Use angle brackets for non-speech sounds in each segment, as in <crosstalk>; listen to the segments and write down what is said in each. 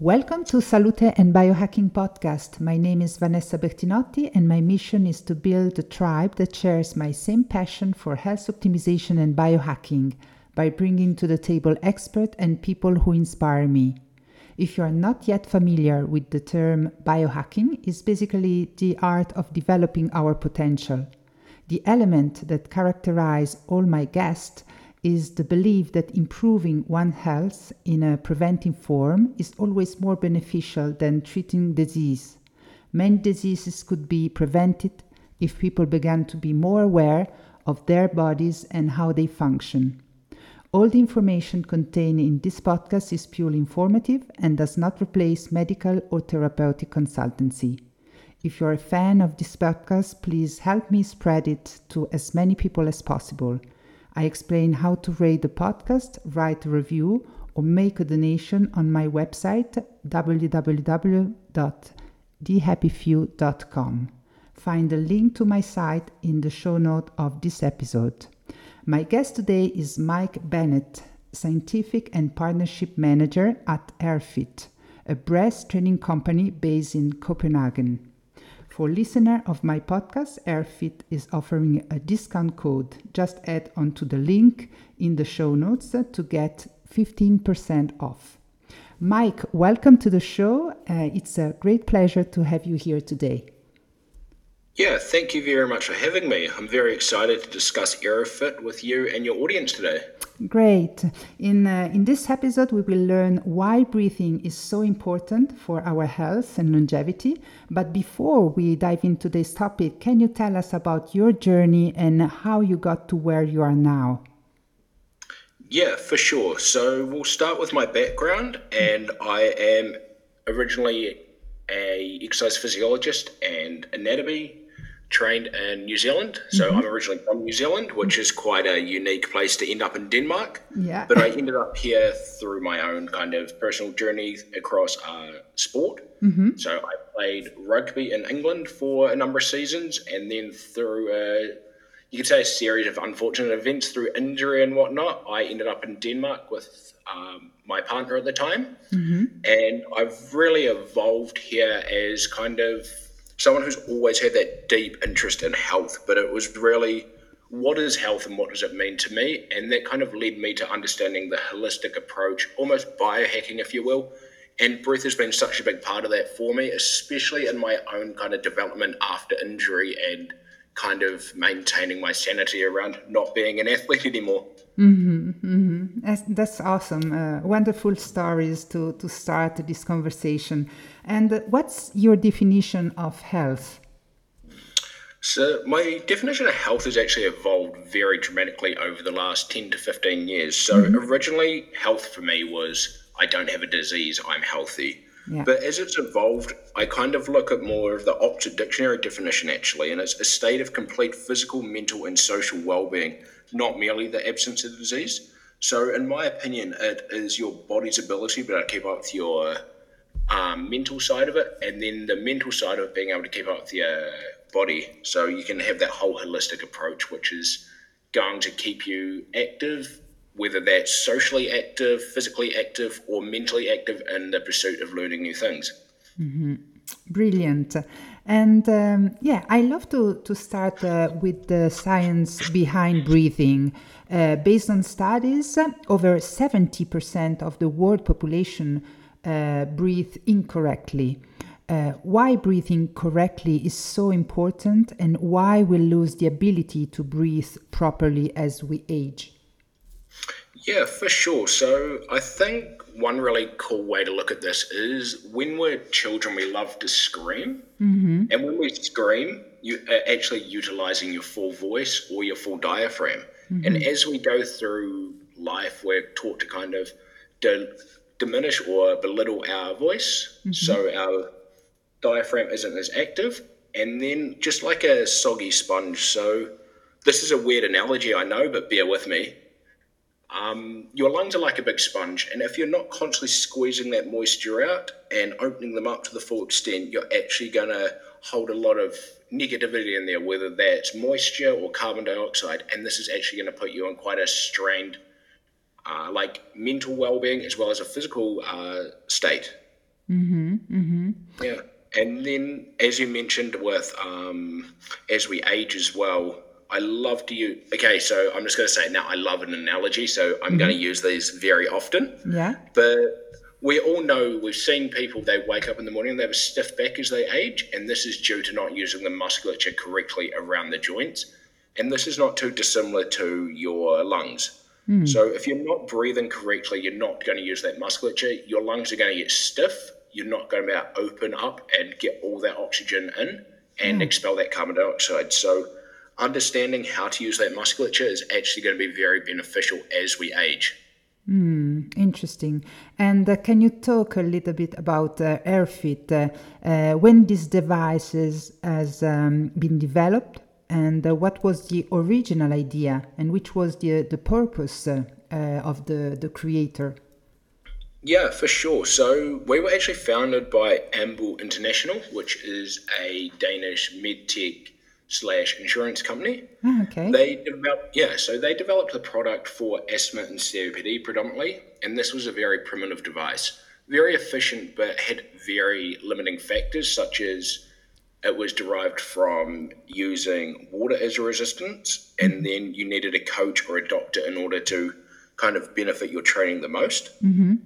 Welcome to Salute and Biohacking Podcast. My name is Vanessa Bertinotti, and my mission is to build a tribe that shares my same passion for health optimization and biohacking by bringing to the table experts and people who inspire me. If you are not yet familiar with the term biohacking, it's basically the art of developing our potential. The element that characterize all my guests is the belief that improving one's health in a preventive form is always more beneficial than treating disease. Many diseases could be prevented if people began to be more aware of their bodies and how they function. All the information contained in this podcast is purely informative and does not replace medical or therapeutic consultancy. If you're a fan of this podcast, please help me spread it to as many people as possible. I explain how to rate the podcast, write a review, or make a donation on my website www.thehappyfew.com. Find the link to my site in the show note of this episode. My guest today is Mike Bennet, Scientific and Partnership Manager at Airofit, a breath training company based in Copenhagen. For listener of my podcast, Airofit is offering a discount code. Just add onto the link in the show notes to get 15% off. Mike, welcome to the show. Uh, it's a great pleasure to have you here today. Yeah, thank you very much for having me. I'm very excited to discuss Airofit with you and your audience today. Great. In, uh, in this episode, we will learn why breathing is so important for our health and longevity. But before we dive into this topic, can you tell us about your journey and how you got to where you are now? Yeah, for sure. So we'll start with my background, and I am originally a exercise physiologist and anatomy trained in New Zealand. So mm-hmm. I'm originally from New Zealand, which is quite a unique place to end up in Denmark. Yeah. But I ended up here through my own kind of personal journey across uh, sport. Mm-hmm. So I played rugby in England for a number of seasons, and then through a, you could say a series of unfortunate events through injury and whatnot, I ended up in Denmark with um, my partner at the time. Mm-hmm. And I've really evolved here as kind of someone who's always had that deep interest in health, but it was really what is health and what does it mean to me? And that kind of led me to understanding the holistic approach, almost biohacking, if you will. And breath has been such a big part of that for me, especially in my own kind of development after injury and kind of maintaining my sanity around not being an athlete anymore. Mm-hmm, mm-hmm. That's, that's, awesome. Uh, wonderful stories to, to start this conversation. And what's your definition of health? So, my definition of health has actually evolved very dramatically over the last 10 to 15 years. So, mm-hmm. originally, health for me was I don't have a disease, I'm healthy. But as it's evolved, I kind of look at more of the Oxford Dictionary definition actually, and it's a state of complete physical, mental, and social well being, not merely the absence of disease. So, in my opinion, it is your body's ability to keep up with your um, mental side of it, and then the mental side of being able to keep up with your body. So, you can have that whole holistic approach, which is going to keep you active whether that's socially active, physically active, or mentally active in the pursuit of learning new things. Mm-hmm. Brilliant. And um, yeah, I love to, to start uh, with the science behind breathing. Uh, based on studies, over 70% of the world population uh, breathe incorrectly. Uh, why breathing correctly is so important and why we lose the ability to breathe properly as we age. Yeah, for sure. So I think one really cool way to look at this is when we're children, we love to scream. Mm-hmm. And when we scream, you are actually utilizing your full voice or your full diaphragm. Mm-hmm. And as we go through life, we're taught to kind of di- diminish or belittle our voice. Mm-hmm. So our diaphragm isn't as active. And then just like a soggy sponge. So this is a weird analogy, I know, but bear with me um, your lungs are like a big sponge, and if you're not constantly squeezing that moisture out and opening them up to the full extent, you're actually going to hold a lot of negativity in there, whether that's moisture or carbon dioxide, and this is actually going to put you in quite a strained, uh, like mental well-being as well as a physical uh, state. Mm-hmm, mm-hmm. Yeah. And then, as you mentioned, with um, as we age as well, I love to use. Okay, so I'm just going to say now I love an analogy, so I'm mm-hmm. going to use these very often. Yeah. But we all know we've seen people they wake up in the morning and they have a stiff back as they age, and this is due to not using the musculature correctly around the joints. And this is not too dissimilar to your lungs. Mm. So if you're not breathing correctly, you're not going to use that musculature. Your lungs are going to get stiff. You're not going to be able to open up and get all that oxygen in and mm. expel that carbon dioxide. So understanding how to use that musculature is actually going to be very beneficial as we age. Mm, interesting. And uh, can you talk a little bit about uh, Airofit? Uh, uh when this device has um, been developed, and uh, what was the original idea, and which was the the purpose uh, of the the creator? Yeah, for sure. So we were actually founded by Ambu International, which is a Danish medtech slash insurance company. Oh, okay. They developed, yeah, so they developed the product for asthma and COPD predominantly, and this was a very primitive device, very efficient, but had very limiting factors such as it was derived from using water as a resistance, and mm-hmm. then you needed a coach or a doctor in order to kind of benefit your training the most. Mm-hmm.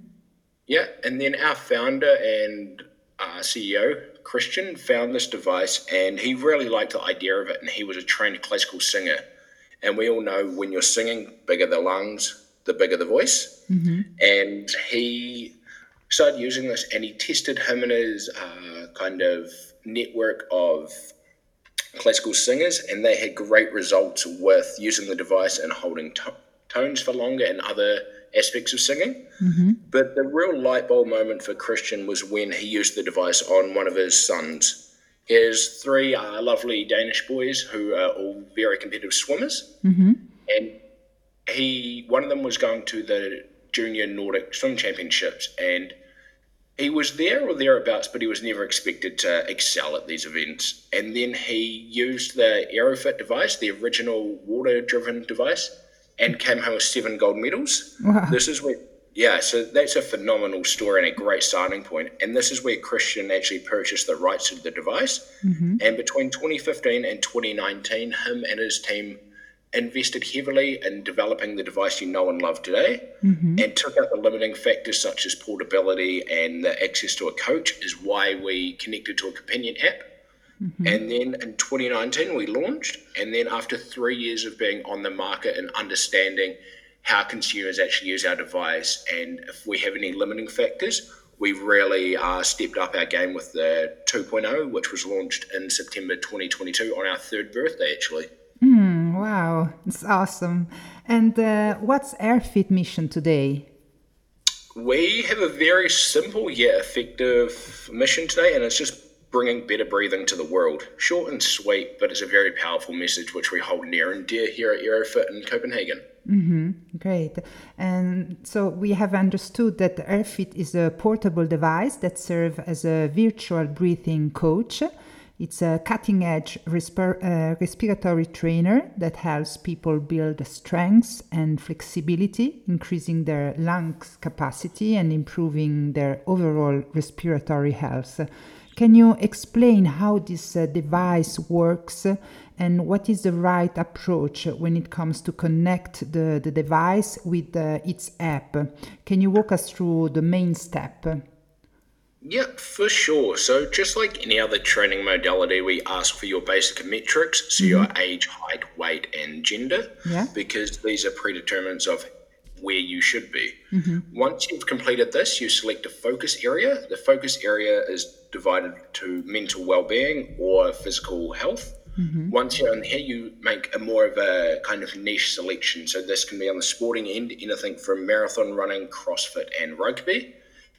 Yeah, and then our founder and uh, CEO Christian found this device and he really liked the idea of it. And he was a trained classical singer. And we all know when you're singing, bigger the lungs, the bigger the voice. Mm-hmm. And he started using this and he tested him and his uh, kind of network of classical singers. And they had great results with using the device and holding tones for longer and other aspects of singing. Mm-hmm. But the real light bulb moment for Christian was when he used the device on one of his sons. Has three uh, lovely Danish boys who are all very competitive swimmers, mm-hmm. and he one of them was going to the junior Nordic swim championships, and he was there or thereabouts, but he was never expected to excel at these events. And then he used the Airofit device, the original water-driven device and came home with seven gold medals. Wow. This is where, yeah, so that's a phenomenal story and a great starting point. And this is where Christian actually purchased the rights to the device. Mm-hmm. And between 2015 and 2019, him and his team invested heavily in developing the device you know and love today mm-hmm. and took out the limiting factors such as portability and the access to a coach is why we connected to a companion app Mm-hmm. And then in 2019, we launched. And then after three years of being on the market and understanding how consumers actually use our device and if we have any limiting factors, we really uh, stepped up our game with the 2.0, which was launched in September 2022 on our third birthday, actually. Mm, wow, it's awesome. And uh, what's Airofit mission today? We have a very simple yet effective mission today, and it's just bringing better breathing to the world. Short and sweet, but it's a very powerful message which we hold near and dear here at Airofit in Copenhagen. Mm-hmm. Great. And so we have understood that Airofit is a portable device that serves as a virtual breathing coach. It's a cutting edge uh, respiratory trainer that helps people build strength and flexibility, increasing their lungs capacity and improving their overall respiratory health. Can you explain how this uh, device works and what is the right approach when it comes to connect the, the device with uh, its app? Can you walk us through the main step? Yeah, for sure. So, just like any other training modality, we ask for your basic metrics, so mm-hmm. your age, height, weight, and gender, yeah. because these are predeterminants of where you should be. Mm-hmm. Once you've completed this, you select a focus area. The focus area is divided to mental well-being or physical health. Mm-hmm. Once you're in here, you make a more of a kind of niche selection. So this can be on the sporting end, anything from marathon running, CrossFit, and rugby.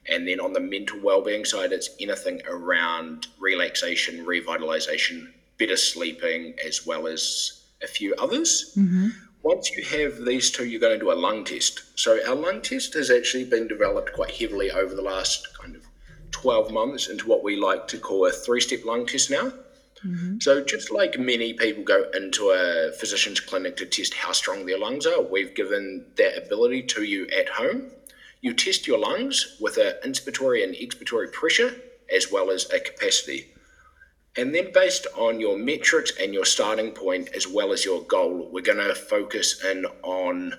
And then on the mental well-being side, it's anything around relaxation, revitalization, better sleeping, as well as a few others. Mm-hmm. Once you have these two, you're going to do a lung test. So our lung test has actually been developed quite heavily over the last 12 months into what we like to call a three-step lung test now. Mm-hmm. So just like many people go into a physician's clinic to test how strong their lungs are, we've given that ability to you at home. You test your lungs with an inspiratory and expiratory pressure as well as a capacity. And then, based on your metrics and your starting point, as well as your goal, we're going to focus in on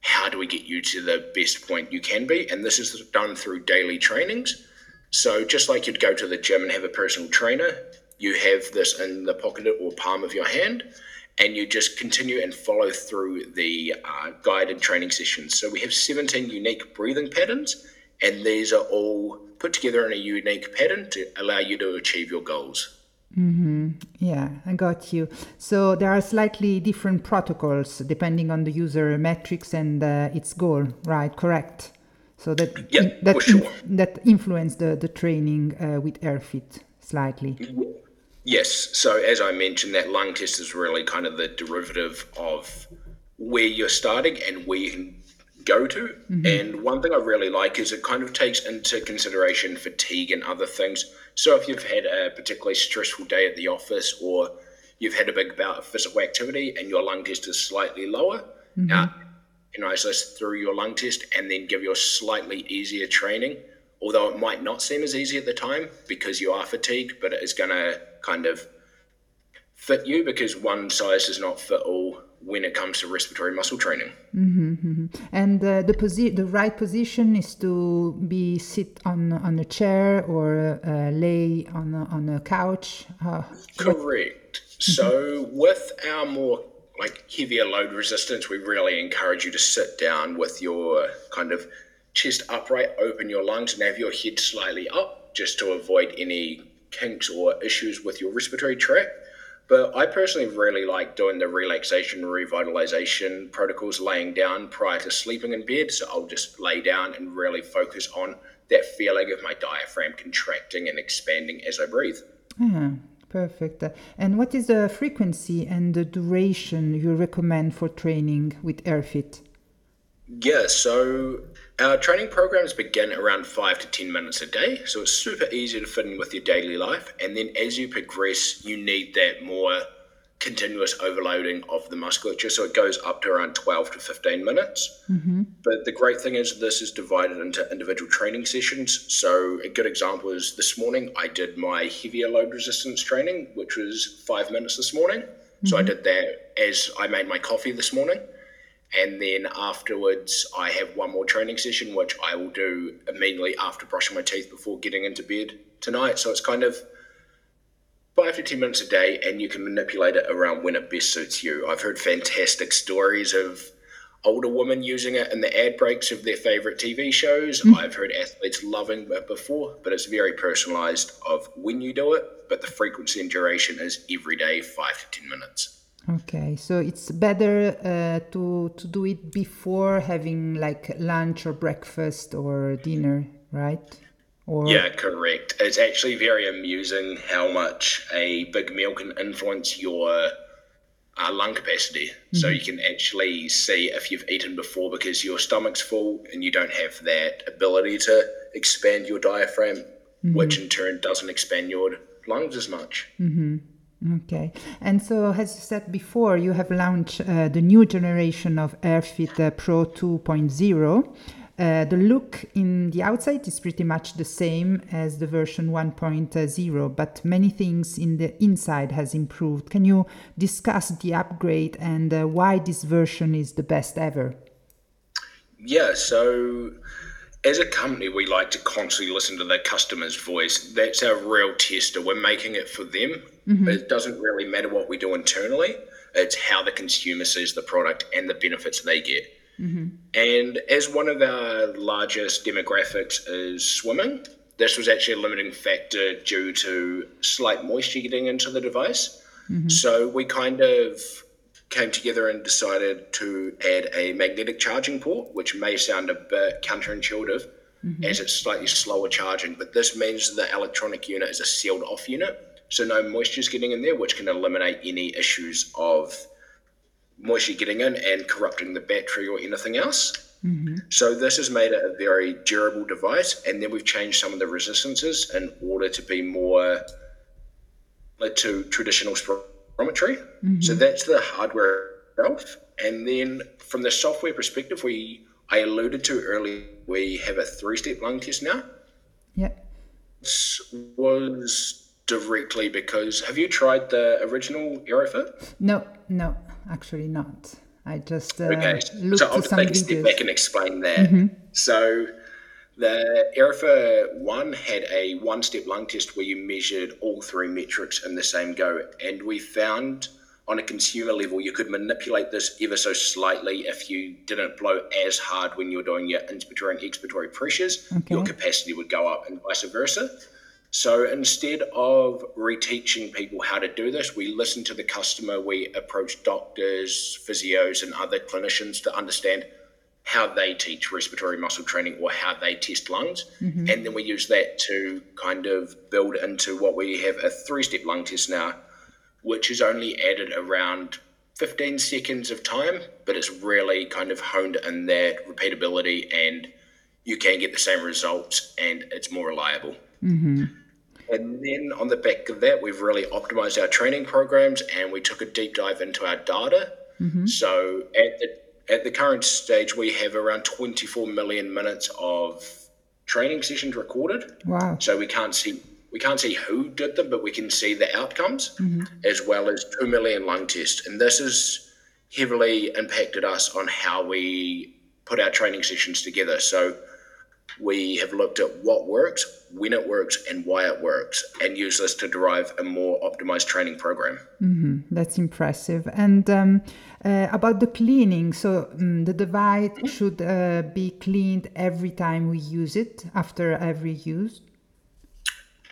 how do we get you to the best point you can be. And this is done through daily trainings. So, just like you'd go to the gym and have a personal trainer, you have this in the pocket or palm of your hand, and you just continue and follow through the uh, guided training sessions. So, we have 17 unique breathing patterns, and these are all put together in a unique pattern to allow you to achieve your goals. Mm-hmm. Yeah, I got you. So there are slightly different protocols depending on the user metrics and uh, its goal, right? Correct. So that yeah, that sure. that influence the the training uh, with Airofit slightly. Yes. So as I mentioned, that lung test is really kind of the derivative of where you're starting and where you can go to. Mm-hmm. And one thing I really like is it kind of takes into consideration fatigue and other things. So if you've had a particularly stressful day at the office or you've had a big bout of physical activity and your lung test is slightly lower, mm-hmm. uh, this through your lung test and then give you a slightly easier training. Although it might not seem as easy at the time because you are fatigued, but it is going to kind of fit you because one size does not fit all when it comes to respiratory muscle training. Mm-hmm, mm-hmm. And uh, the posi- the right position is to be sit on on a chair or uh, lay on a, on a couch. Uh, Correct. Mm-hmm. So with our more like heavier load resistance, we really encourage you to sit down with your kind of chest upright, open your lungs, and have your head slightly up, just to avoid any kinks or issues with your respiratory tract. But I personally really like doing the relaxation revitalization protocols laying down prior to sleeping in bed. So I'll just lay down and really focus on that feeling of my diaphragm contracting and expanding as I breathe. Yeah, perfect. And what is the frequency and the duration you recommend for training with Airofit? Yeah, so our training programs begin around five to 10 minutes a day, so it's super easy to fit in with your daily life. And then as you progress, you need that more continuous overloading of the musculature. So it goes up to around 12 to 15 minutes. Mm-hmm. But the great thing is, this is divided into individual training sessions. So a good example is this morning, I did my heavier load resistance training, which was five minutes this morning. Mm-hmm. So I mm-hmm. did that as I made my coffee this morning. And then afterwards, I have one more training session, which I will do immediately after brushing my teeth before getting into bed tonight. So it's kind of five to 10 minutes a day, and you can manipulate it around when it best suits you. I've heard fantastic stories of older women using it in the ad breaks of their favorite TV shows. Mm. I've heard athletes loving it before, but it's very personalized of when you do it. But the frequency and duration is every day, five to 10 minutes. Okay, so it's better uh, to to do it before having like lunch or breakfast or dinner, right? Or yeah, correct. It's actually very amusing how much a big meal can influence your uh, lung capacity. Mm-hmm. So you can actually see if you've eaten before because your stomach's full and you don't have that ability to expand your diaphragm, mm-hmm. which in turn doesn't expand your lungs as much. Mm-hmm. Okay. And so, as you said before, you have launched uh, the new generation of Airofit uh, Pro 2.0. Uh, the look in the outside is pretty much the same as the version 1.0, but many things in the inside has improved. Can you discuss the upgrade and uh, why this version is the best ever? Yeah, so as a company, we like to constantly listen to the customer's voice. That's our real tester. We're making it for them. Mm-hmm. It doesn't really matter what we do internally. It's how the consumer sees the product and the benefits they get. Mm-hmm. And as one of our largest demographics is swimming, this was actually a limiting factor due to slight moisture getting into the device. Mm-hmm. So we kind of came together and decided to add a magnetic charging port, which may sound a bit counterintuitive mm-hmm. as it's slightly slower charging, but this means the electronic unit is a sealed off unit, so no moisture is getting in there, which can eliminate any issues of moisture getting in and corrupting the battery or anything else. Mm-hmm. So this has made it a very durable device, and then we've changed some of the resistances in order to be more like to traditional Mm-hmm. So that's the hardware itself. And then from the software perspective, we I alluded to earlier, we have a three step lung test now. Yeah. This was directly because have you tried the original Airofit? No, no, actually not. I just uh, Okay, looked so I'll some take a step videos. back and explain that. So, the Airofit 1 had a one step lung test where you measured all three metrics in the same go, and we found on a consumer level you could manipulate this ever so slightly if you didn't blow as hard when you're doing your inspiratory and expiratory pressures, okay. your capacity would go up, and vice versa. So instead of reteaching people how to do this, we listen to the customer. We approach doctors, physios, and other clinicians to understand how they teach respiratory muscle training or how they test lungs. Mm-hmm. And then we use that to kind of build into what we have a three step lung test now, which is only added around 15 seconds of time, but it's really kind of honed in that repeatability and you can get the same results and it's more reliable. Mm-hmm. And then on the back of that, we've really optimized our training programs and we took a deep dive into our data. Mm-hmm. So at the at the current stage, we have around 24 million minutes of training sessions recorded. Wow. So we can't see we can't see who did them, but we can see the outcomes mm-hmm. as well as two million lung tests. And this has heavily impacted us on how we put our training sessions together. So we have looked at what works, when it works, and why it works, and use this to derive a more optimized training program. That's impressive. And um, uh, about the cleaning, so um, the device should uh, be cleaned every time we use it after every use.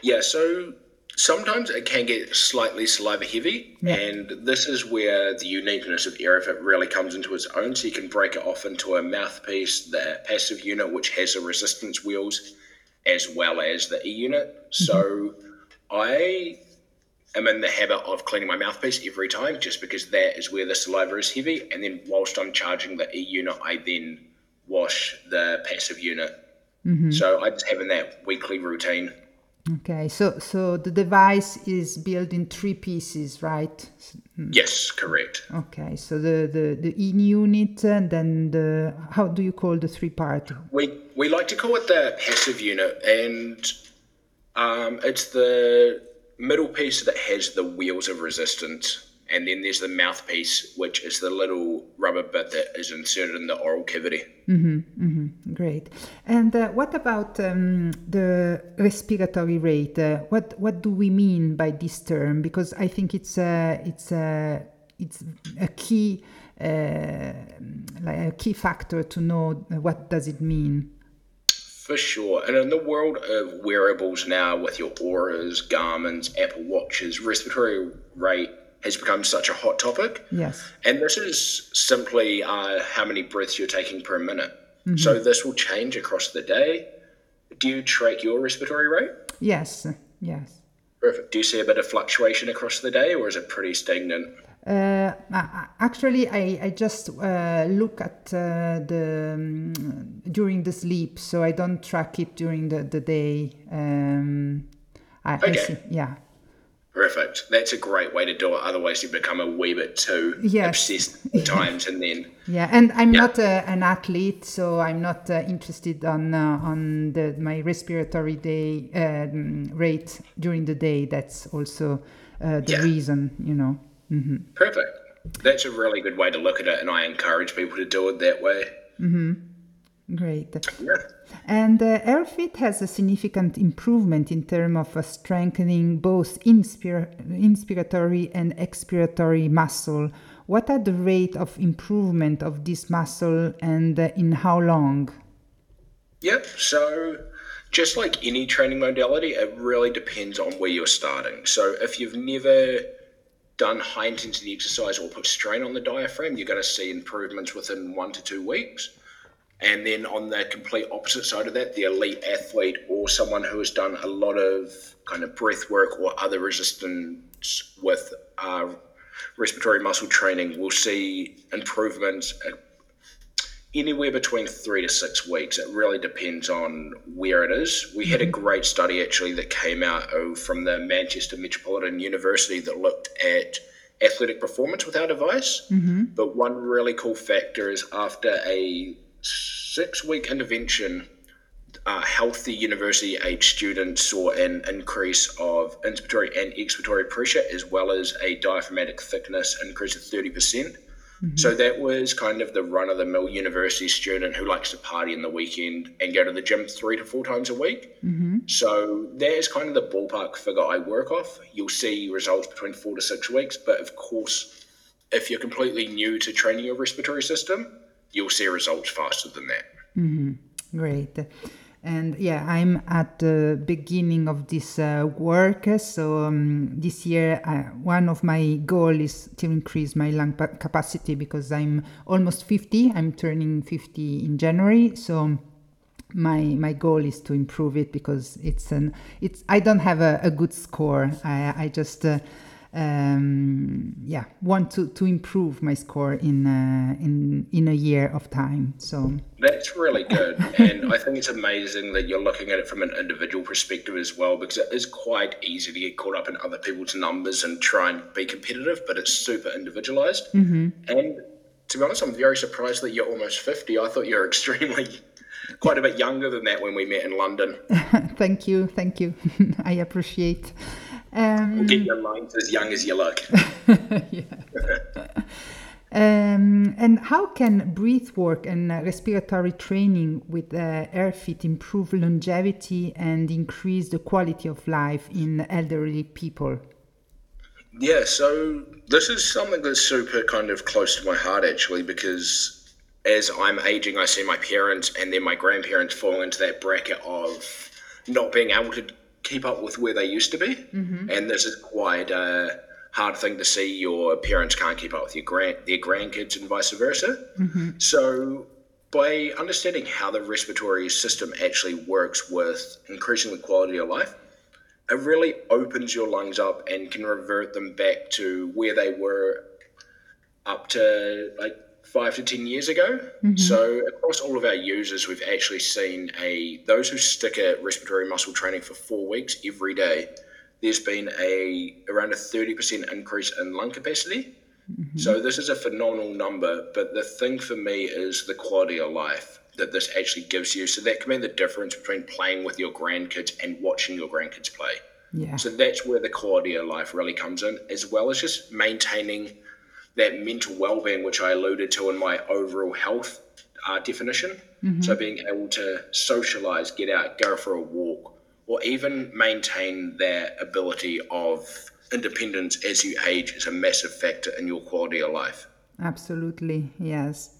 Yeah, so sometimes it can get slightly saliva heavy, Yeah. and this is where the uniqueness of Airofit really comes into its own. So you can break it off into a mouthpiece, the passive unit, which has the resistance wheels, as well as the E unit. Mm-hmm. So I am in the habit of cleaning my mouthpiece every time, just because that is where the saliva is heavy. And then whilst I'm charging the E unit, I then wash the passive unit. Mm-hmm. So I'm just having that weekly routine. Okay, so so the device is built in three pieces, right? Yes, correct. Okay, so the the the in unit and then the how do you call the three part? We we like to call it the passive unit, and um, it's the middle piece that has the wheels of resistance, and then there's the mouthpiece, which is the little rubber bit that is inserted in the oral cavity. Great. And uh, what about um, the respiratory rate? Uh, what what do we mean by this term? Because I think it's a it's a it's a key uh, like a key factor to know what does it mean. For sure. And in the world of wearables now, with your Ouras, Garmin's, Apple Watches, respiratory rate has become such a hot topic. Yes. And this is simply uh, how many breaths you're taking per minute. So this will change across the day. Do you track your respiratory rate? Yes. Yes. Perfect. Do you see a bit of fluctuation across the day, or is it pretty stagnant? Uh, actually, I, I just uh, look at uh, the um, during the sleep, so I don't track it during the the day. Um, I, I Okay. see. Yeah. Perfect. That's a great way to do it. Otherwise, you become a wee bit too Yes. obsessed <laughs> at times, and then Yeah, and I'm Yeah. not uh, an athlete, so I'm not uh, interested on uh, on the my respiratory day um, rate during the day. That's also uh, the Yeah. reason, you know. perfect. That's a really good way to look at it, and I encourage people to do it that way. Great. And uh, Airofit has a significant improvement in terms of uh, strengthening both inspira- inspiratory and expiratory muscle. What are the rate of improvement of this muscle and uh, in how long? Yep. So, just like any training modality, it really depends on where you're starting. So, if you've never done high intensity exercise or put strain on the diaphragm, you're going to see improvements within one to two weeks. And then on the complete opposite side of that, the elite athlete or someone who has done a lot of kind of breath work or other resistance with uh, respiratory muscle training will see improvements anywhere between three to six weeks. It really depends on where it is. We had a great study actually that came out from the Manchester Metropolitan University that looked at athletic performance with our device. But one really cool factor is after a six week intervention, uh, healthy university age students saw an increase of inspiratory and expiratory pressure, as well as a diaphragmatic thickness increase of 30%. percent mm hmm So that was kind of the run of the mill university student who likes to party in the weekend and go to the gym three to four times a week. Mm-hmm. So that is kind of the ballpark figure I work off. You'll see results between four to six weeks, but of course, if you're completely new to training your respiratory system, you'll see results faster than that. Mm-hmm. Great. And yeah, I'm at the beginning of this uh, work. So um, this year, uh, one of my goal is to increase my lung capacity because I'm almost 50. I'm turning 50 in January. So my my goal is to improve it because it's an it's I don't have a, a good score. I I just uh, um, yeah want to, to improve my score in uh, in in a year of time so. That's really good. <laughs> And i think it's amazing that you're looking at it from an individual perspective as well because it is quite easy to get caught up in other people's numbers and try and be competitive but it's super individualized. Mm-hmm. and to be honest i'm very surprised that you're almost 50 i thought you were <laughs> extremely quite a bit younger than that when we met in london. <laughs> Thank you thank you. I appreciate um, we'll get your lines as young as you look. <laughs> um, and how can breath work and uh, respiratory training with uh, Airofit improve longevity and increase the quality of life in elderly people? Yeah, so this is something that's super kind of close to my heart actually because as I'm aging, I see my parents and then my grandparents fall into that bracket of not being able to keep up with where they used to be. Mm-hmm. And this is quite a hard thing to see. Your parents can't keep up with your grand their grandkids and vice versa. Mm-hmm. So by understanding how the respiratory system actually works with increasing the quality of life, it really opens your lungs up and can revert them back to where they were up to like five to ten years ago. Mm-hmm. So across all of our users, we've actually seen a those who stick at respiratory muscle training for four weeks every day. There's been a around a thirty percent increase in lung capacity. Mm-hmm. So this is a phenomenal number. But the thing for me is the quality of life that this actually gives you. So that can be the difference between playing with your grandkids and watching your grandkids play. Yeah. So that's where the quality of life really comes in, as well as just maintaining that mental well-being which i alluded to in my overall health uh, definition mm-hmm. so being able to socialize get out go for a walk or even maintain that ability of independence as you age is a massive factor in your quality of life absolutely yes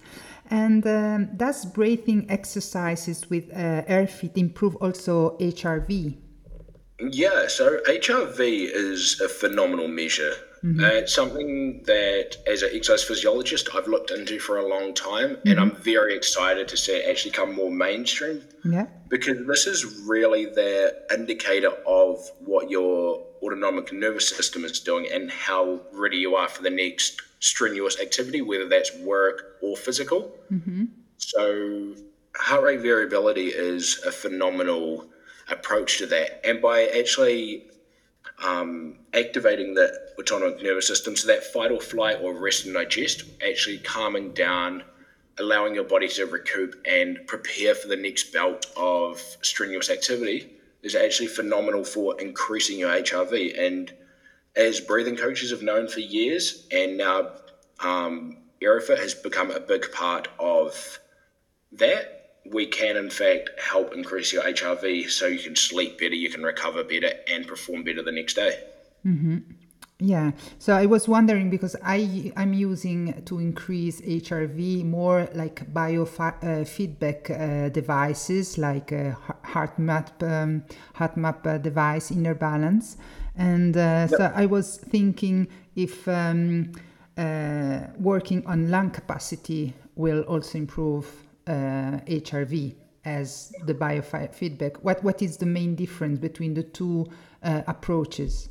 and um, does breathing exercises with uh, Airofit improve also HRV? Yeah, so HRV is a phenomenal measure. Mm-hmm. Uh, it's something that, as an exercise physiologist, I've looked into for a long time, mm-hmm. and I'm very excited to see it actually come more mainstream. Yeah. Because this is really the indicator of what your autonomic nervous system is doing and how ready you are for the next strenuous activity, whether that's work or physical. Mm-hmm. So, heart rate variability is a phenomenal approach to that. And by actually um, activating the autonomic nervous system. So that fight or flight or rest and digest, actually calming down, allowing your body to recoup and prepare for the next bout of strenuous activity is actually phenomenal for increasing your HRV. And as breathing coaches have known for years, and now um, Airofit has become a big part of that we can in fact help increase your HRV so you can sleep better, you can recover better, and perform better the next day. Mm-hmm. Yeah. So I was wondering because I I'm using to increase HRV more like biofeedback uh, uh, devices like a HeartMath um, HeartMath uh, device, Inner Balance, and uh, yep. so I was thinking if um, uh, working on lung capacity will also improve uh, HRV as the biofeedback? What what is the main difference between the two uh, approaches?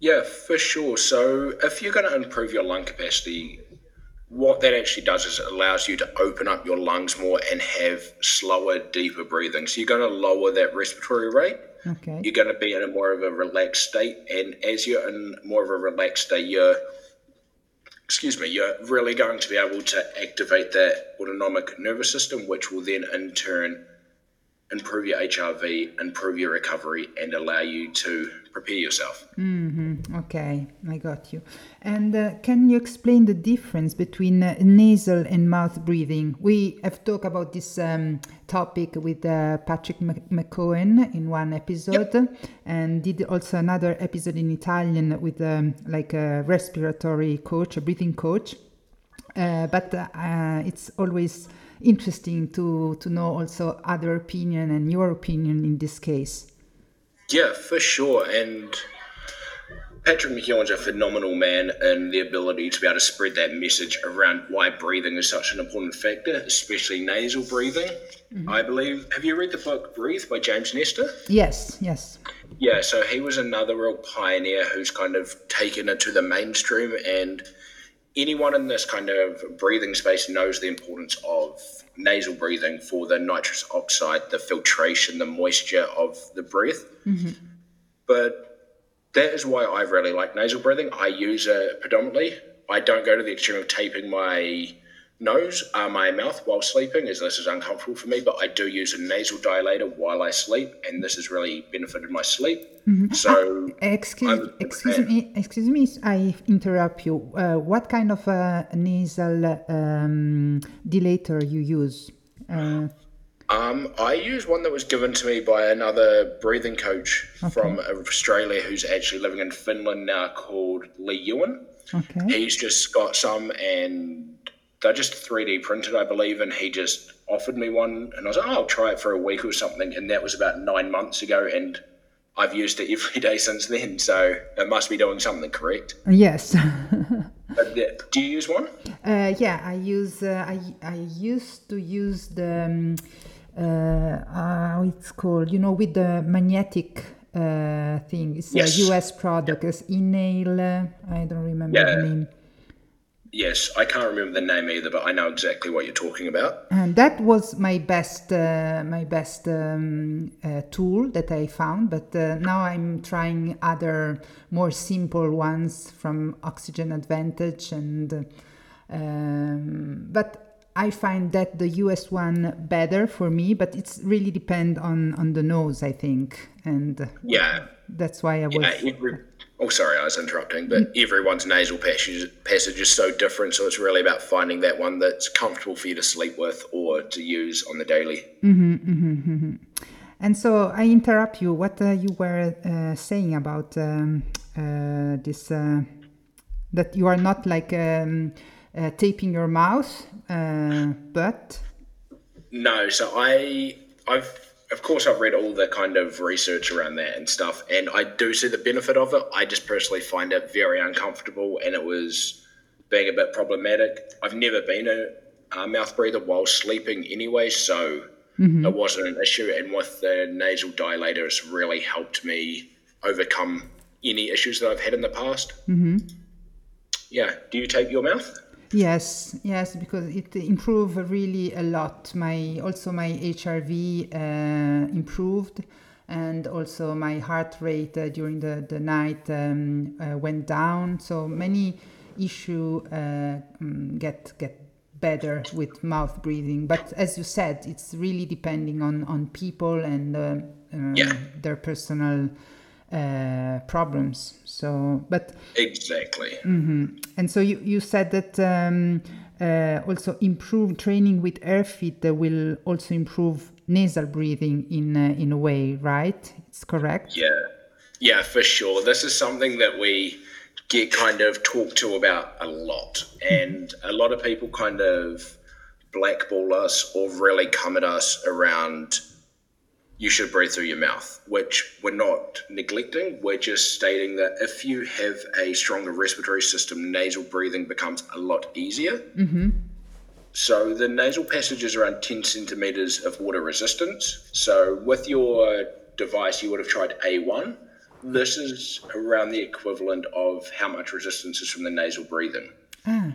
Yeah, for sure. So if you're going to improve your lung capacity, what that actually does is it allows you to open up your lungs more and have slower, deeper breathing. So you're going to lower that respiratory rate. Okay. You're going to be in a more of a relaxed state, and as you're in more of a relaxed state, you're excuse me, you're really going to be able to activate that autonomic nervous system, which will then in turn improve your HRV, improve your recovery, and allow you to prepare yourself. Mm-hmm. Okay, I got you. And uh, can you explain the difference between uh, nasal and mouth breathing? We have talked about this um, topic with uh, Patrick McKeown in one episode, yep. and did also another episode in Italian with um, like a respiratory coach, a breathing coach. Uh, but uh, it's always interesting to to know also other opinion and your opinion in this case. Yeah, for sure. And Patrick McKeown's a phenomenal man in the ability to be able to spread that message around why breathing is such an important factor, especially nasal breathing. Mm-hmm. I believe. Have you read the book Breathe by James Nestor? Yes, yes. Yeah, so he was another real pioneer who's kind of taken it to the mainstream and anyone in this kind of breathing space knows the importance of nasal breathing for the nitrous oxide, the filtration, the moisture of the breath. Mm-hmm. But that is why I really like nasal breathing. I use it predominantly. I don't go to the extreme of taping my nose, uh, my mouth while sleeping, as this is uncomfortable for me. But I do use a nasal dilator while I sleep, and this has really benefited my sleep. Mm-hmm. So, uh, excuse, excuse me, excuse me, I interrupt you. Uh, what kind of uh, nasal um, dilator you use? Uh, um, I use one that was given to me by another breathing coach okay. from Australia who's actually living in Finland now called Lee Ewan. Okay. He's just got some and they're just 3D printed, I believe, and he just offered me one, and I was like, oh, I'll try it for a week or something, and that was about nine months ago, and I've used it every <laughs> day since then, so it must be doing something correct. Yes. <laughs> do you use one? Uh, yeah, I use. Uh, I I used to use the. Um, uh, how it's called? You know, with the magnetic uh, thing. It's yes. a US product. It's Inhale. I don't remember yeah. the name. Yes, I can't remember the name either, but I know exactly what you're talking about. And that was my best, uh, my best um, uh, tool that I found. But uh, now I'm trying other more simple ones from Oxygen Advantage, and um, but I find that the US one better for me. But it's really depend on on the nose, I think, and yeah, that's why I was. Yeah, oh, sorry, I was interrupting, but mm. everyone's nasal passage, passage is so different. So it's really about finding that one that's comfortable for you to sleep with or to use on the daily. Mm-hmm, mm-hmm, mm-hmm. And so I interrupt you. What uh, you were uh, saying about um, uh, this, uh, that you are not like um, uh, taping your mouth, uh, but. No, so I, I've of course, I've read all the kind of research around that and stuff, and I do see the benefit of it. I just personally find it very uncomfortable, and it was being a bit problematic. I've never been a, a mouth breather while sleeping anyway, so mm-hmm. it wasn't an issue. And with the nasal dilator, it's really helped me overcome any issues that I've had in the past. Mm-hmm. Yeah. Do you tape your mouth? Yes, yes, because it improved really a lot. My also my HRV uh, improved, and also my heart rate uh, during the the night um, uh, went down. So many issue uh, um, get get better with mouth breathing. But as you said, it's really depending on on people and uh, um, yeah. their personal uh, problems. So, but exactly. Mm-hmm. And so you, you said that um, uh, also improve training with air Airofit will also improve nasal breathing in uh, in a way, right? It's correct. Yeah, yeah, for sure. This is something that we get kind of talked to about a lot, and mm-hmm. a lot of people kind of blackball us or really come at us around you should breathe through your mouth, which we're not neglecting. We're just stating that if you have a stronger respiratory system, nasal breathing becomes a lot easier. Mm-hmm. So the nasal passage is around 10 centimeters of water resistance. So with your device, you would have tried A1. This is around the equivalent of how much resistance is from the nasal breathing. Ah.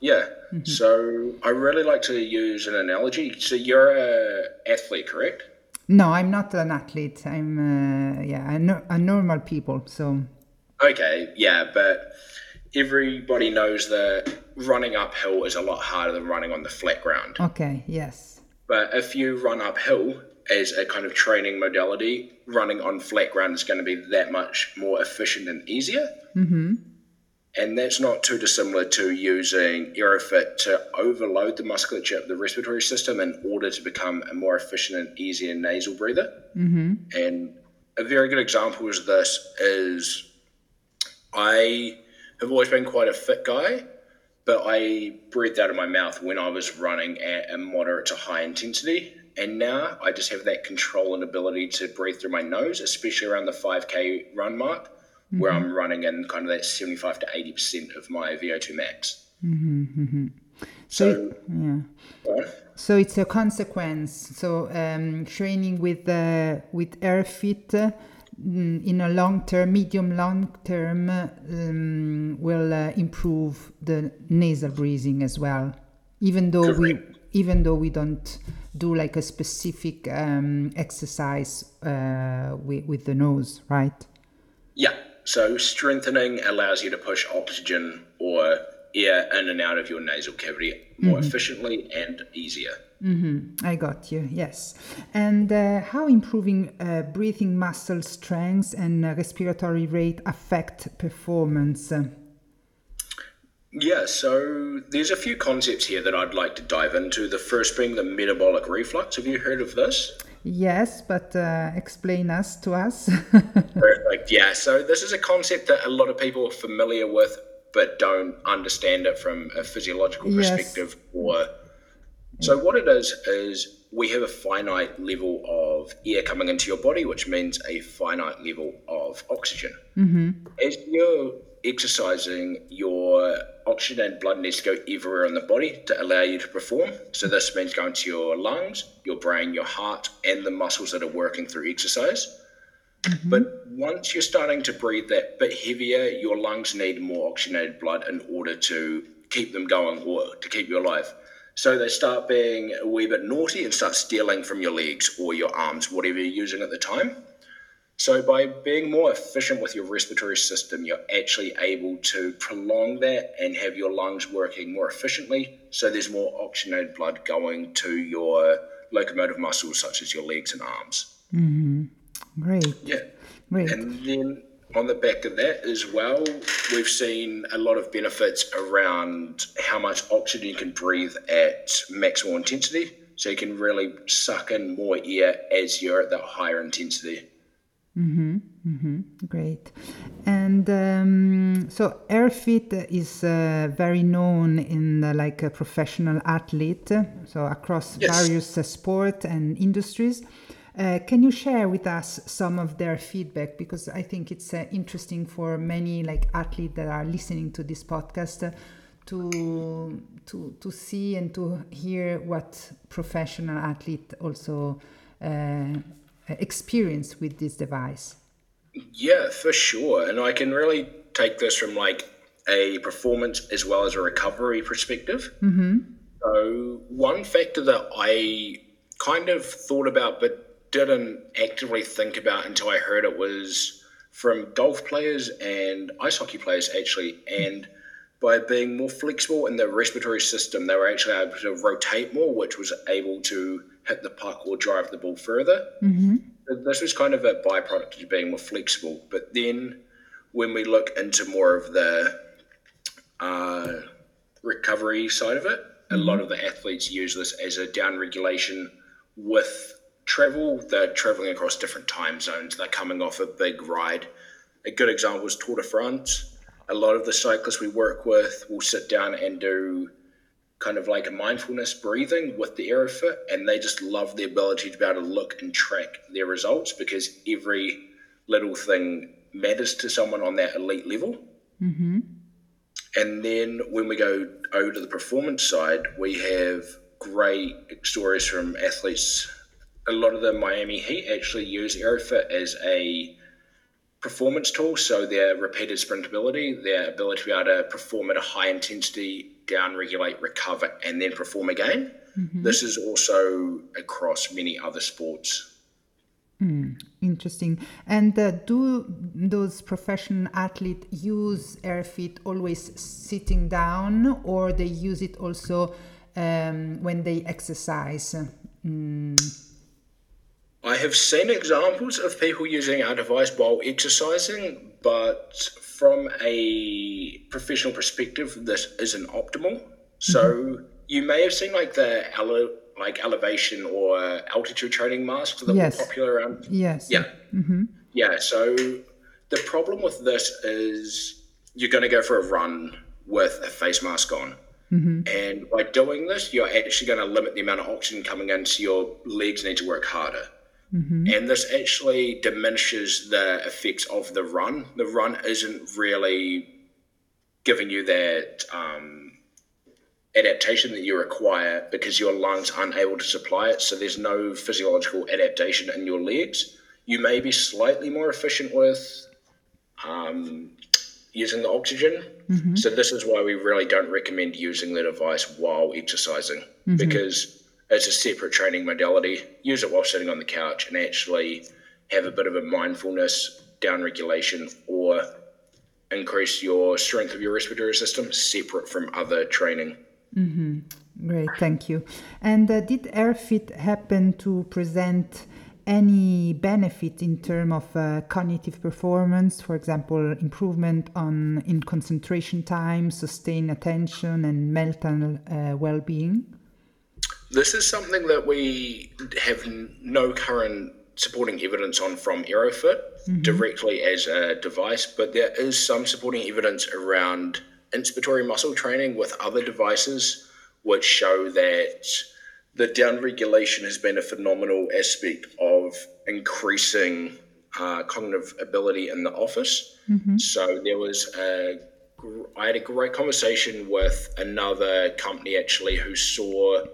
Yeah. Mm-hmm. So I really like to use an analogy. So you're a athlete, correct? No, I'm not an athlete. I'm uh, yeah, a, no, a normal people. So okay, yeah, but everybody knows that running uphill is a lot harder than running on the flat ground. Okay, yes. But if you run uphill as a kind of training modality, running on flat ground is going to be that much more efficient and easier. Mm-hmm. And that's not too dissimilar to using Airofit to overload the musculature of the respiratory system in order to become a more efficient and easier nasal breather. Mm-hmm. And a very good example of this is I have always been quite a fit guy, but I breathed out of my mouth when I was running at a moderate to high intensity. And now I just have that control and ability to breathe through my nose, especially around the 5K run mark, mm-hmm. where I'm running in kind of that 75 to 80% of my VO2 max. Mm-hmm, mm-hmm. So, so, yeah. So it's a consequence. So um, training with uh, with Airofit Mm, in a long term, medium long term, um, will uh, improve the nasal breathing as well. Even though Correct. we even though we don't do like a specific um, exercise uh, with, with the nose, right? Yeah. So strengthening allows you to push oxygen or air in and out of your nasal cavity more mm-hmm. efficiently and easier. Mm-hmm. I got you, yes. And uh, how improving uh, breathing muscle strength and uh, respiratory rate affect performance? Yeah, so there's a few concepts here that I'd like to dive into. The first being the metaboreflex. Have you heard of this? Yes, but uh, explain us to us. <laughs> Perfect. Yeah, so this is a concept that a lot of people are familiar with, but don't understand it from a physiological perspective yes. or so what it is is we have a finite level of air coming into your body, which means a finite level of oxygen. Mm-hmm. As you're exercising, your oxygen and blood needs to go everywhere in the body to allow you to perform. So this means going to your lungs, your brain, your heart, and the muscles that are working through exercise. Mm-hmm. But once you're starting to breathe that bit heavier, your lungs need more oxygenated blood in order to keep them going or to keep you alive. So they start being a wee bit naughty and start stealing from your legs or your arms, whatever you're using at the time. So by being more efficient with your respiratory system, you're actually able to prolong that and have your lungs working more efficiently. So there's more oxygenated blood going to your locomotive muscles, such as your legs and arms. Mm-hmm. Great. Yeah. Great. And then on the back of that as well, we've seen a lot of benefits around how much oxygen you can breathe at maximal intensity. So you can really suck in more air as you're at that higher intensity. Mm-hmm, mm-hmm, great. And um, so Airofit is uh, very known in the, like a professional athlete, so across yes. various uh, sport and industries. Uh, can you share with us some of their feedback because I think it's uh, interesting for many like athletes that are listening to this podcast to to to see and to hear what professional athlete also uh, experience with this device. Yeah, for sure, and I can really take this from like a performance as well as a recovery perspective. Mm-hmm. So one factor that I kind of thought about, but didn't actively think about until I heard it was from golf players and ice hockey players actually. And by being more flexible in the respiratory system, they were actually able to rotate more, which was able to hit the puck or drive the ball further. Mm-hmm. This was kind of a byproduct of being more flexible. But then when we look into more of the uh, recovery side of it, mm-hmm. a lot of the athletes use this as a down regulation with travel, they're traveling across different time zones. They're coming off a big ride. A good example is Tour de France. A lot of the cyclists we work with will sit down and do kind of like a mindfulness breathing with the Airofit, and they just love the ability to be able to look and track their results because every little thing matters to someone on that elite level. Mm-hmm. And then when we go over to the performance side, we have great stories from athletes a lot of the Miami Heat actually use Airofit as a performance tool. So their repeated sprintability, their ability to be able to perform at a high intensity, down regulate, recover, and then perform again. Mm-hmm. This is also across many other sports. Mm, interesting. And uh, do those professional athletes use Airofit always sitting down, or they use it also um, when they exercise? Mm. I have seen examples of people using our device while exercising, but from a professional perspective, this isn't optimal. So mm-hmm. you may have seen like the ele- like elevation or altitude training masks that yes. were popular around. Yes. Yeah. Mm-hmm. Yeah. So the problem with this is you're going to go for a run with a face mask on. Mm-hmm. And by doing this, you're actually going to limit the amount of oxygen coming in, so your legs need to work harder. Mm-hmm. And this actually diminishes the effects of the run. The run isn't really giving you that um, adaptation that you require because your lungs aren't able to supply it. So there's no physiological adaptation in your legs. You may be slightly more efficient with um, using the oxygen. Mm-hmm. So this is why we really don't recommend using the device while exercising mm-hmm. because it's a separate training modality. Use it while sitting on the couch and actually have a bit of a mindfulness down regulation or increase your strength of your respiratory system separate from other training. Mm-hmm. Great, thank you. And uh, did Airofit happen to present any benefit in terms of uh, cognitive performance, for example, improvement on in concentration time, sustained attention, and mental uh, well-being? This is something that we have no current supporting evidence on from Airofit mm-hmm. directly as a device, but there is some supporting evidence around inspiratory muscle training with other devices, which show that the down regulation has been a phenomenal aspect of increasing uh, cognitive ability in the office. Mm-hmm. So there was a, I had a great conversation with another company actually who saw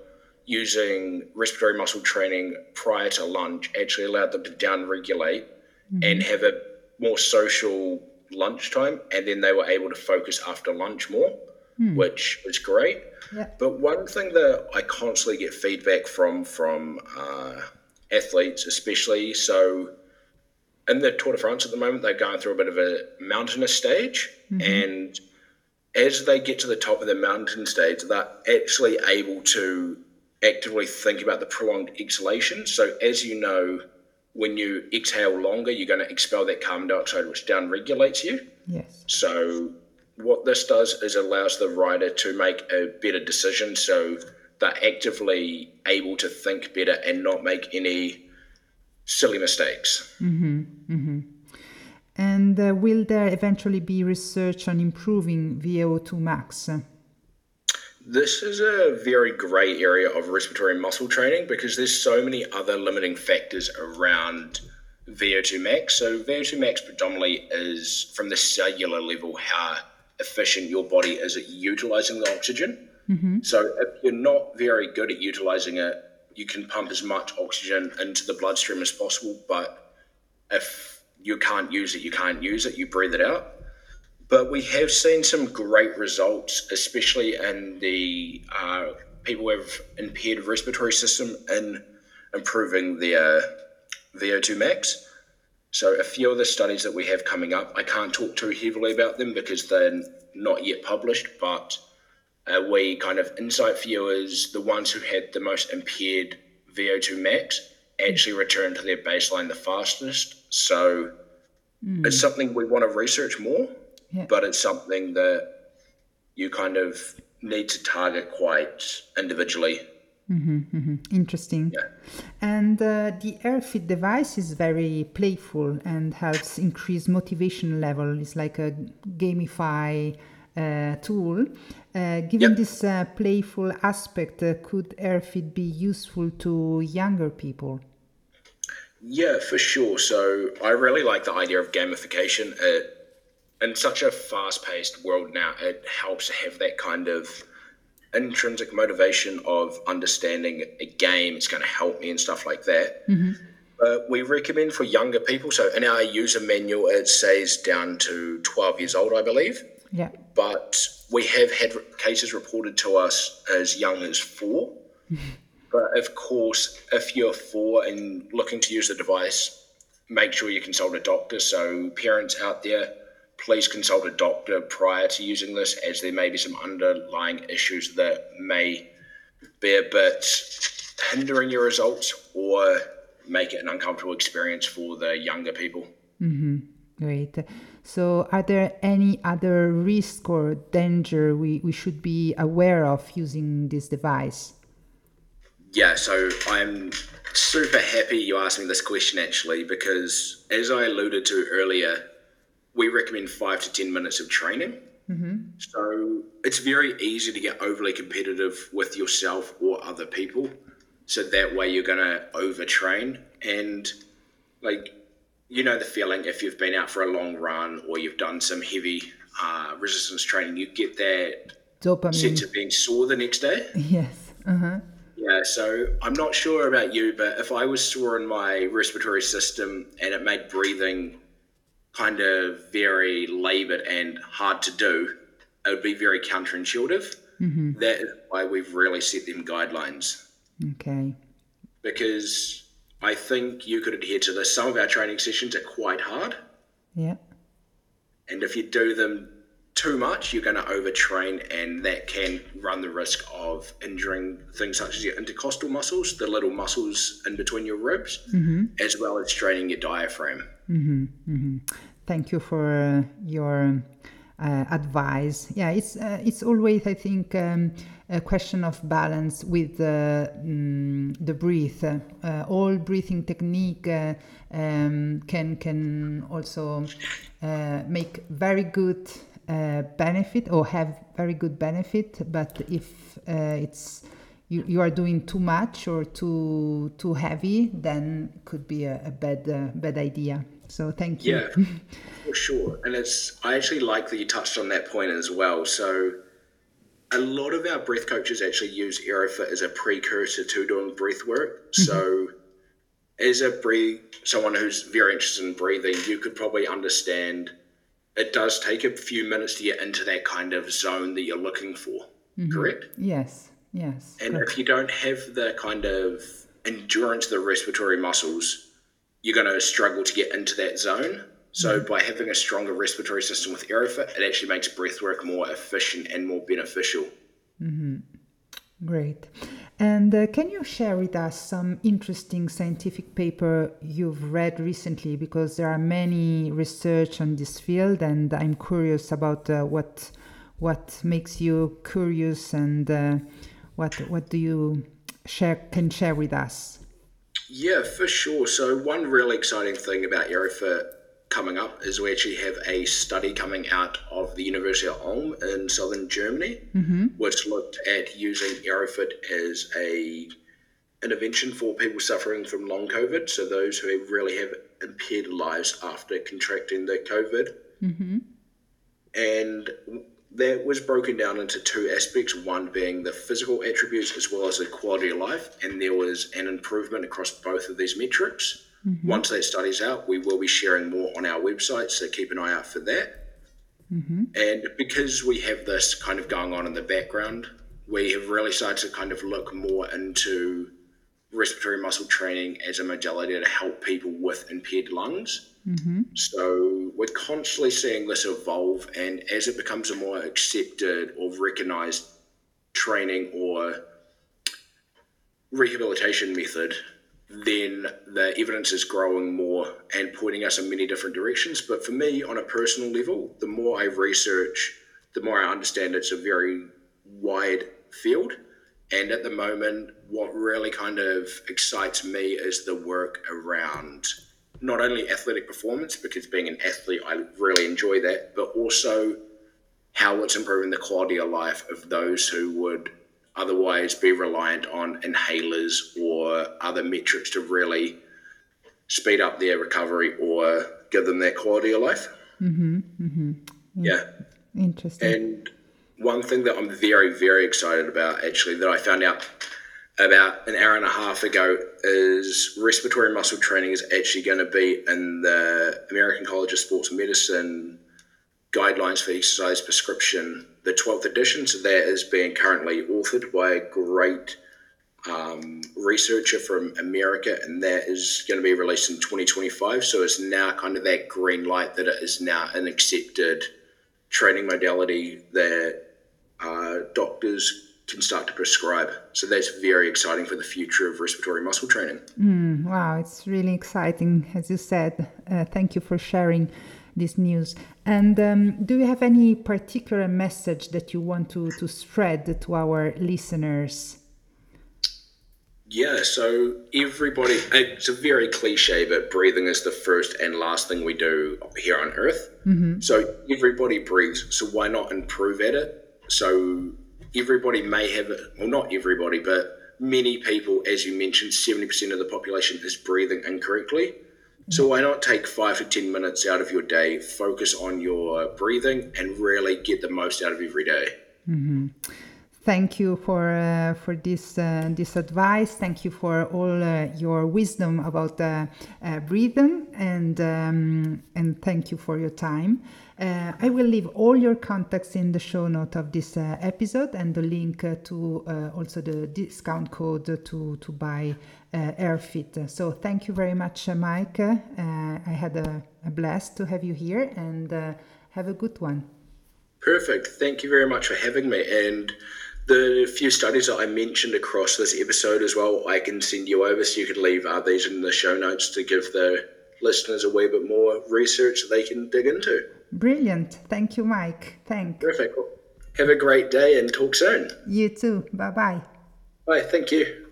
using respiratory muscle training prior to lunch actually allowed them to down regulate mm-hmm. and have a more social lunchtime, and then they were able to focus after lunch more, mm. which was great. Yeah. But one thing that I constantly get feedback from from uh, athletes, especially so in the Tour de France at the moment, they're going through a bit of a mountainous stage, mm-hmm. and as they get to the top of the mountain stage, they're actually able to actively think about the prolonged exhalation. So, as you know, when you exhale longer, you're going to expel that carbon dioxide, which down regulates you. Yes. So, what this does is allows the rider to make a better decision. So, they're actively able to think better and not make any silly mistakes. Mm-hmm. Mm-hmm. And uh, will there eventually be research on improving VO2 max? This is a very grey area of respiratory muscle training because there's so many other limiting factors around VO2 max. So, VO2 max predominantly is from the cellular level how efficient your body is at utilizing the oxygen. Mm-hmm. So, if you're not very good at utilizing it, you can pump as much oxygen into the bloodstream as possible. But if you can't use it, you can't use it, you breathe it out. But we have seen some great results, especially in the uh, people with impaired respiratory system in improving their VO2 max. So a few of the studies that we have coming up, I can't talk too heavily about them because they're not yet published, but uh, we kind of insight viewers, the ones who had the most impaired VO2 max, actually returned to their baseline the fastest. So mm. it's something we want to research more yeah. but it's something that you kind of need to target quite individually. Mm-hmm, mm-hmm. Interesting. Yeah. And uh, the Airofit device is very playful and helps increase motivation level. It's like a gamify uh, tool. Uh, given yep. this uh, playful aspect, uh, could Airofit be useful to younger people? Yeah, for sure. So I really like the idea of gamification. It in such a fast-paced world now, it helps to have that kind of intrinsic motivation of understanding a game. It's going to help me and stuff like that. Mm-hmm. But we recommend for younger people. So in our user manual, it says down to 12 years old, I believe. Yeah. But we have had cases reported to us as young as 4 mm-hmm. <laughs> But of course, if you're four and looking to use the device, make sure you consult a doctor. So, parents out there, please consult a doctor prior to using this, as there may be some underlying issues that may be a bit hindering your results or make it an uncomfortable experience for the younger people. Mm-hmm. Great. So, are there any other risk or danger we, we should be aware of using this device? Yeah, so I'm super happy you asked me this question actually, because as I alluded to earlier, we recommend five to 10 minutes of training. Mm-hmm. So it's very easy to get overly competitive with yourself or other people. So that way you're going to overtrain. And like, you know, the feeling if you've been out for a long run or you've done some heavy uh, resistance training, you get that dopamine sense of being sore the next day. <laughs> Yes. Uh-huh. Yeah, so I'm not sure about you, but if I was sore in my respiratory system and it made breathing kind of very labored and hard to do, it would be very counterintuitive. Mm-hmm. That is why we've really set them guidelines. Okay. Because I think you could adhere to this. Some of our training sessions are quite hard. Yeah. And if you do them too much, you're going to overtrain, and that can run the risk of injuring things such as your intercostal muscles, the little muscles in between your ribs, mm-hmm. as well as straining your diaphragm. Mm-hmm. Mm-hmm. Thank you for uh, your uh, advice. Yeah, it's uh, it's always I think um, a question of balance with the um, the breath. Uh, all breathing technique uh, um, can can also uh, make very good uh, benefit or have very good benefit but if uh, it's you, you are doing too much or too too heavy then could be a, a bad uh, bad idea so thank you yeah for sure and it's i actually like that you touched on that point as well so a lot of our breath coaches actually use airofit as a precursor to doing breath work mm-hmm. so as a breathe someone who's very interested in breathing you could probably understand it does take a few minutes to get into that kind of zone that you're looking for. Mm-hmm. Correct? Yes. Yes. And if you don't have the kind of endurance of the respiratory muscles, you're going to struggle to get into that zone. So mm-hmm. by having a stronger respiratory system with Airofit, it actually makes breath work more efficient and more beneficial. Mm-hmm. Great. And uh, can you share with us some interesting scientific paper you've read recently? Because there are many research on this field, and I'm curious about uh, what what makes you curious and uh, what what do you share can share with us? Yeah, for sure. So one really exciting thing about Airofit coming up is we actually have a study coming out of the University of Ulm in southern Germany, mm-hmm. which looked at using Airofit as a intervention for people suffering from long COVID, so those who really have impaired lives after contracting the COVID. Mm-hmm. And that was broken down into two aspects one being the physical attributes as well as the quality of life, and there was an improvement across both of these metrics. Mm-hmm. Once that study's out, we will be sharing more on our website, so keep an eye out for that. Mm-hmm. And because we have this kind of going on in the background, we have really started to kind of look more into respiratory muscle training as a modality to help people with impaired lungs. Mm-hmm. So we're constantly seeing this evolve, and as it becomes a more accepted or recognized training or rehabilitation method, then the evidence is growing more and pointing us in many different directions. But for me, on a personal level, the more I research, the more I understand it's a very wide field. And at the moment, what really kind of excites me is the work around not only athletic performance, because being an athlete, I really enjoy that, but also how it's improving the quality of life of those who would otherwise be reliant on inhalers or other metrics to really speed up their recovery or give them that quality of life. Mm-hmm, mm-hmm. Yeah. Interesting. And one thing that I'm very, very excited about actually that I found out about an hour and a half ago is respiratory muscle training is actually going to be in the American College of Sports Medicine guidelines for exercise prescription, the 12th edition. So that is being currently authored by a great um, researcher from America, and that is going to be released in 2025. So it's now kind of that green light that it is now an accepted training modality that uh, doctors can start to prescribe. So that's very exciting for the future of respiratory muscle training. Mm, wow, it's really exciting, as you said. Uh, thank you for sharing this news. And um, do you have any particular message that you want to, to spread to our listeners? Yeah, so everybody, it's a very cliche, but breathing is the first and last thing we do here on earth. Mm-hmm. So everybody breathes, so why not improve at it? So everybody may have it, well, not everybody, but many people, as you mentioned, 70% of the population is breathing incorrectly. So why not take five to 10 minutes out of your day, focus on your breathing, and really get the most out of every day? Mm-hmm. Thank you for uh, for this uh, this advice. Thank you for all uh, your wisdom about uh, uh, breathing, and um, and thank you for your time. Uh, I will leave all your contacts in the show note of this episode and the link to also the discount code to to buy Airofit. So thank you very much, Mike. I had a, a blast to have you here, and have a good one. Perfect. Thank you very much for having me and the few studies that I mentioned across this episode as well, I can send you over so you can leave uh, these in the show notes to give the listeners a wee bit more research they can dig into. Brilliant. Thank you, Mike. Thank. Perfect. Have a great day and talk soon. You too. Bye bye. Bye. Thank you.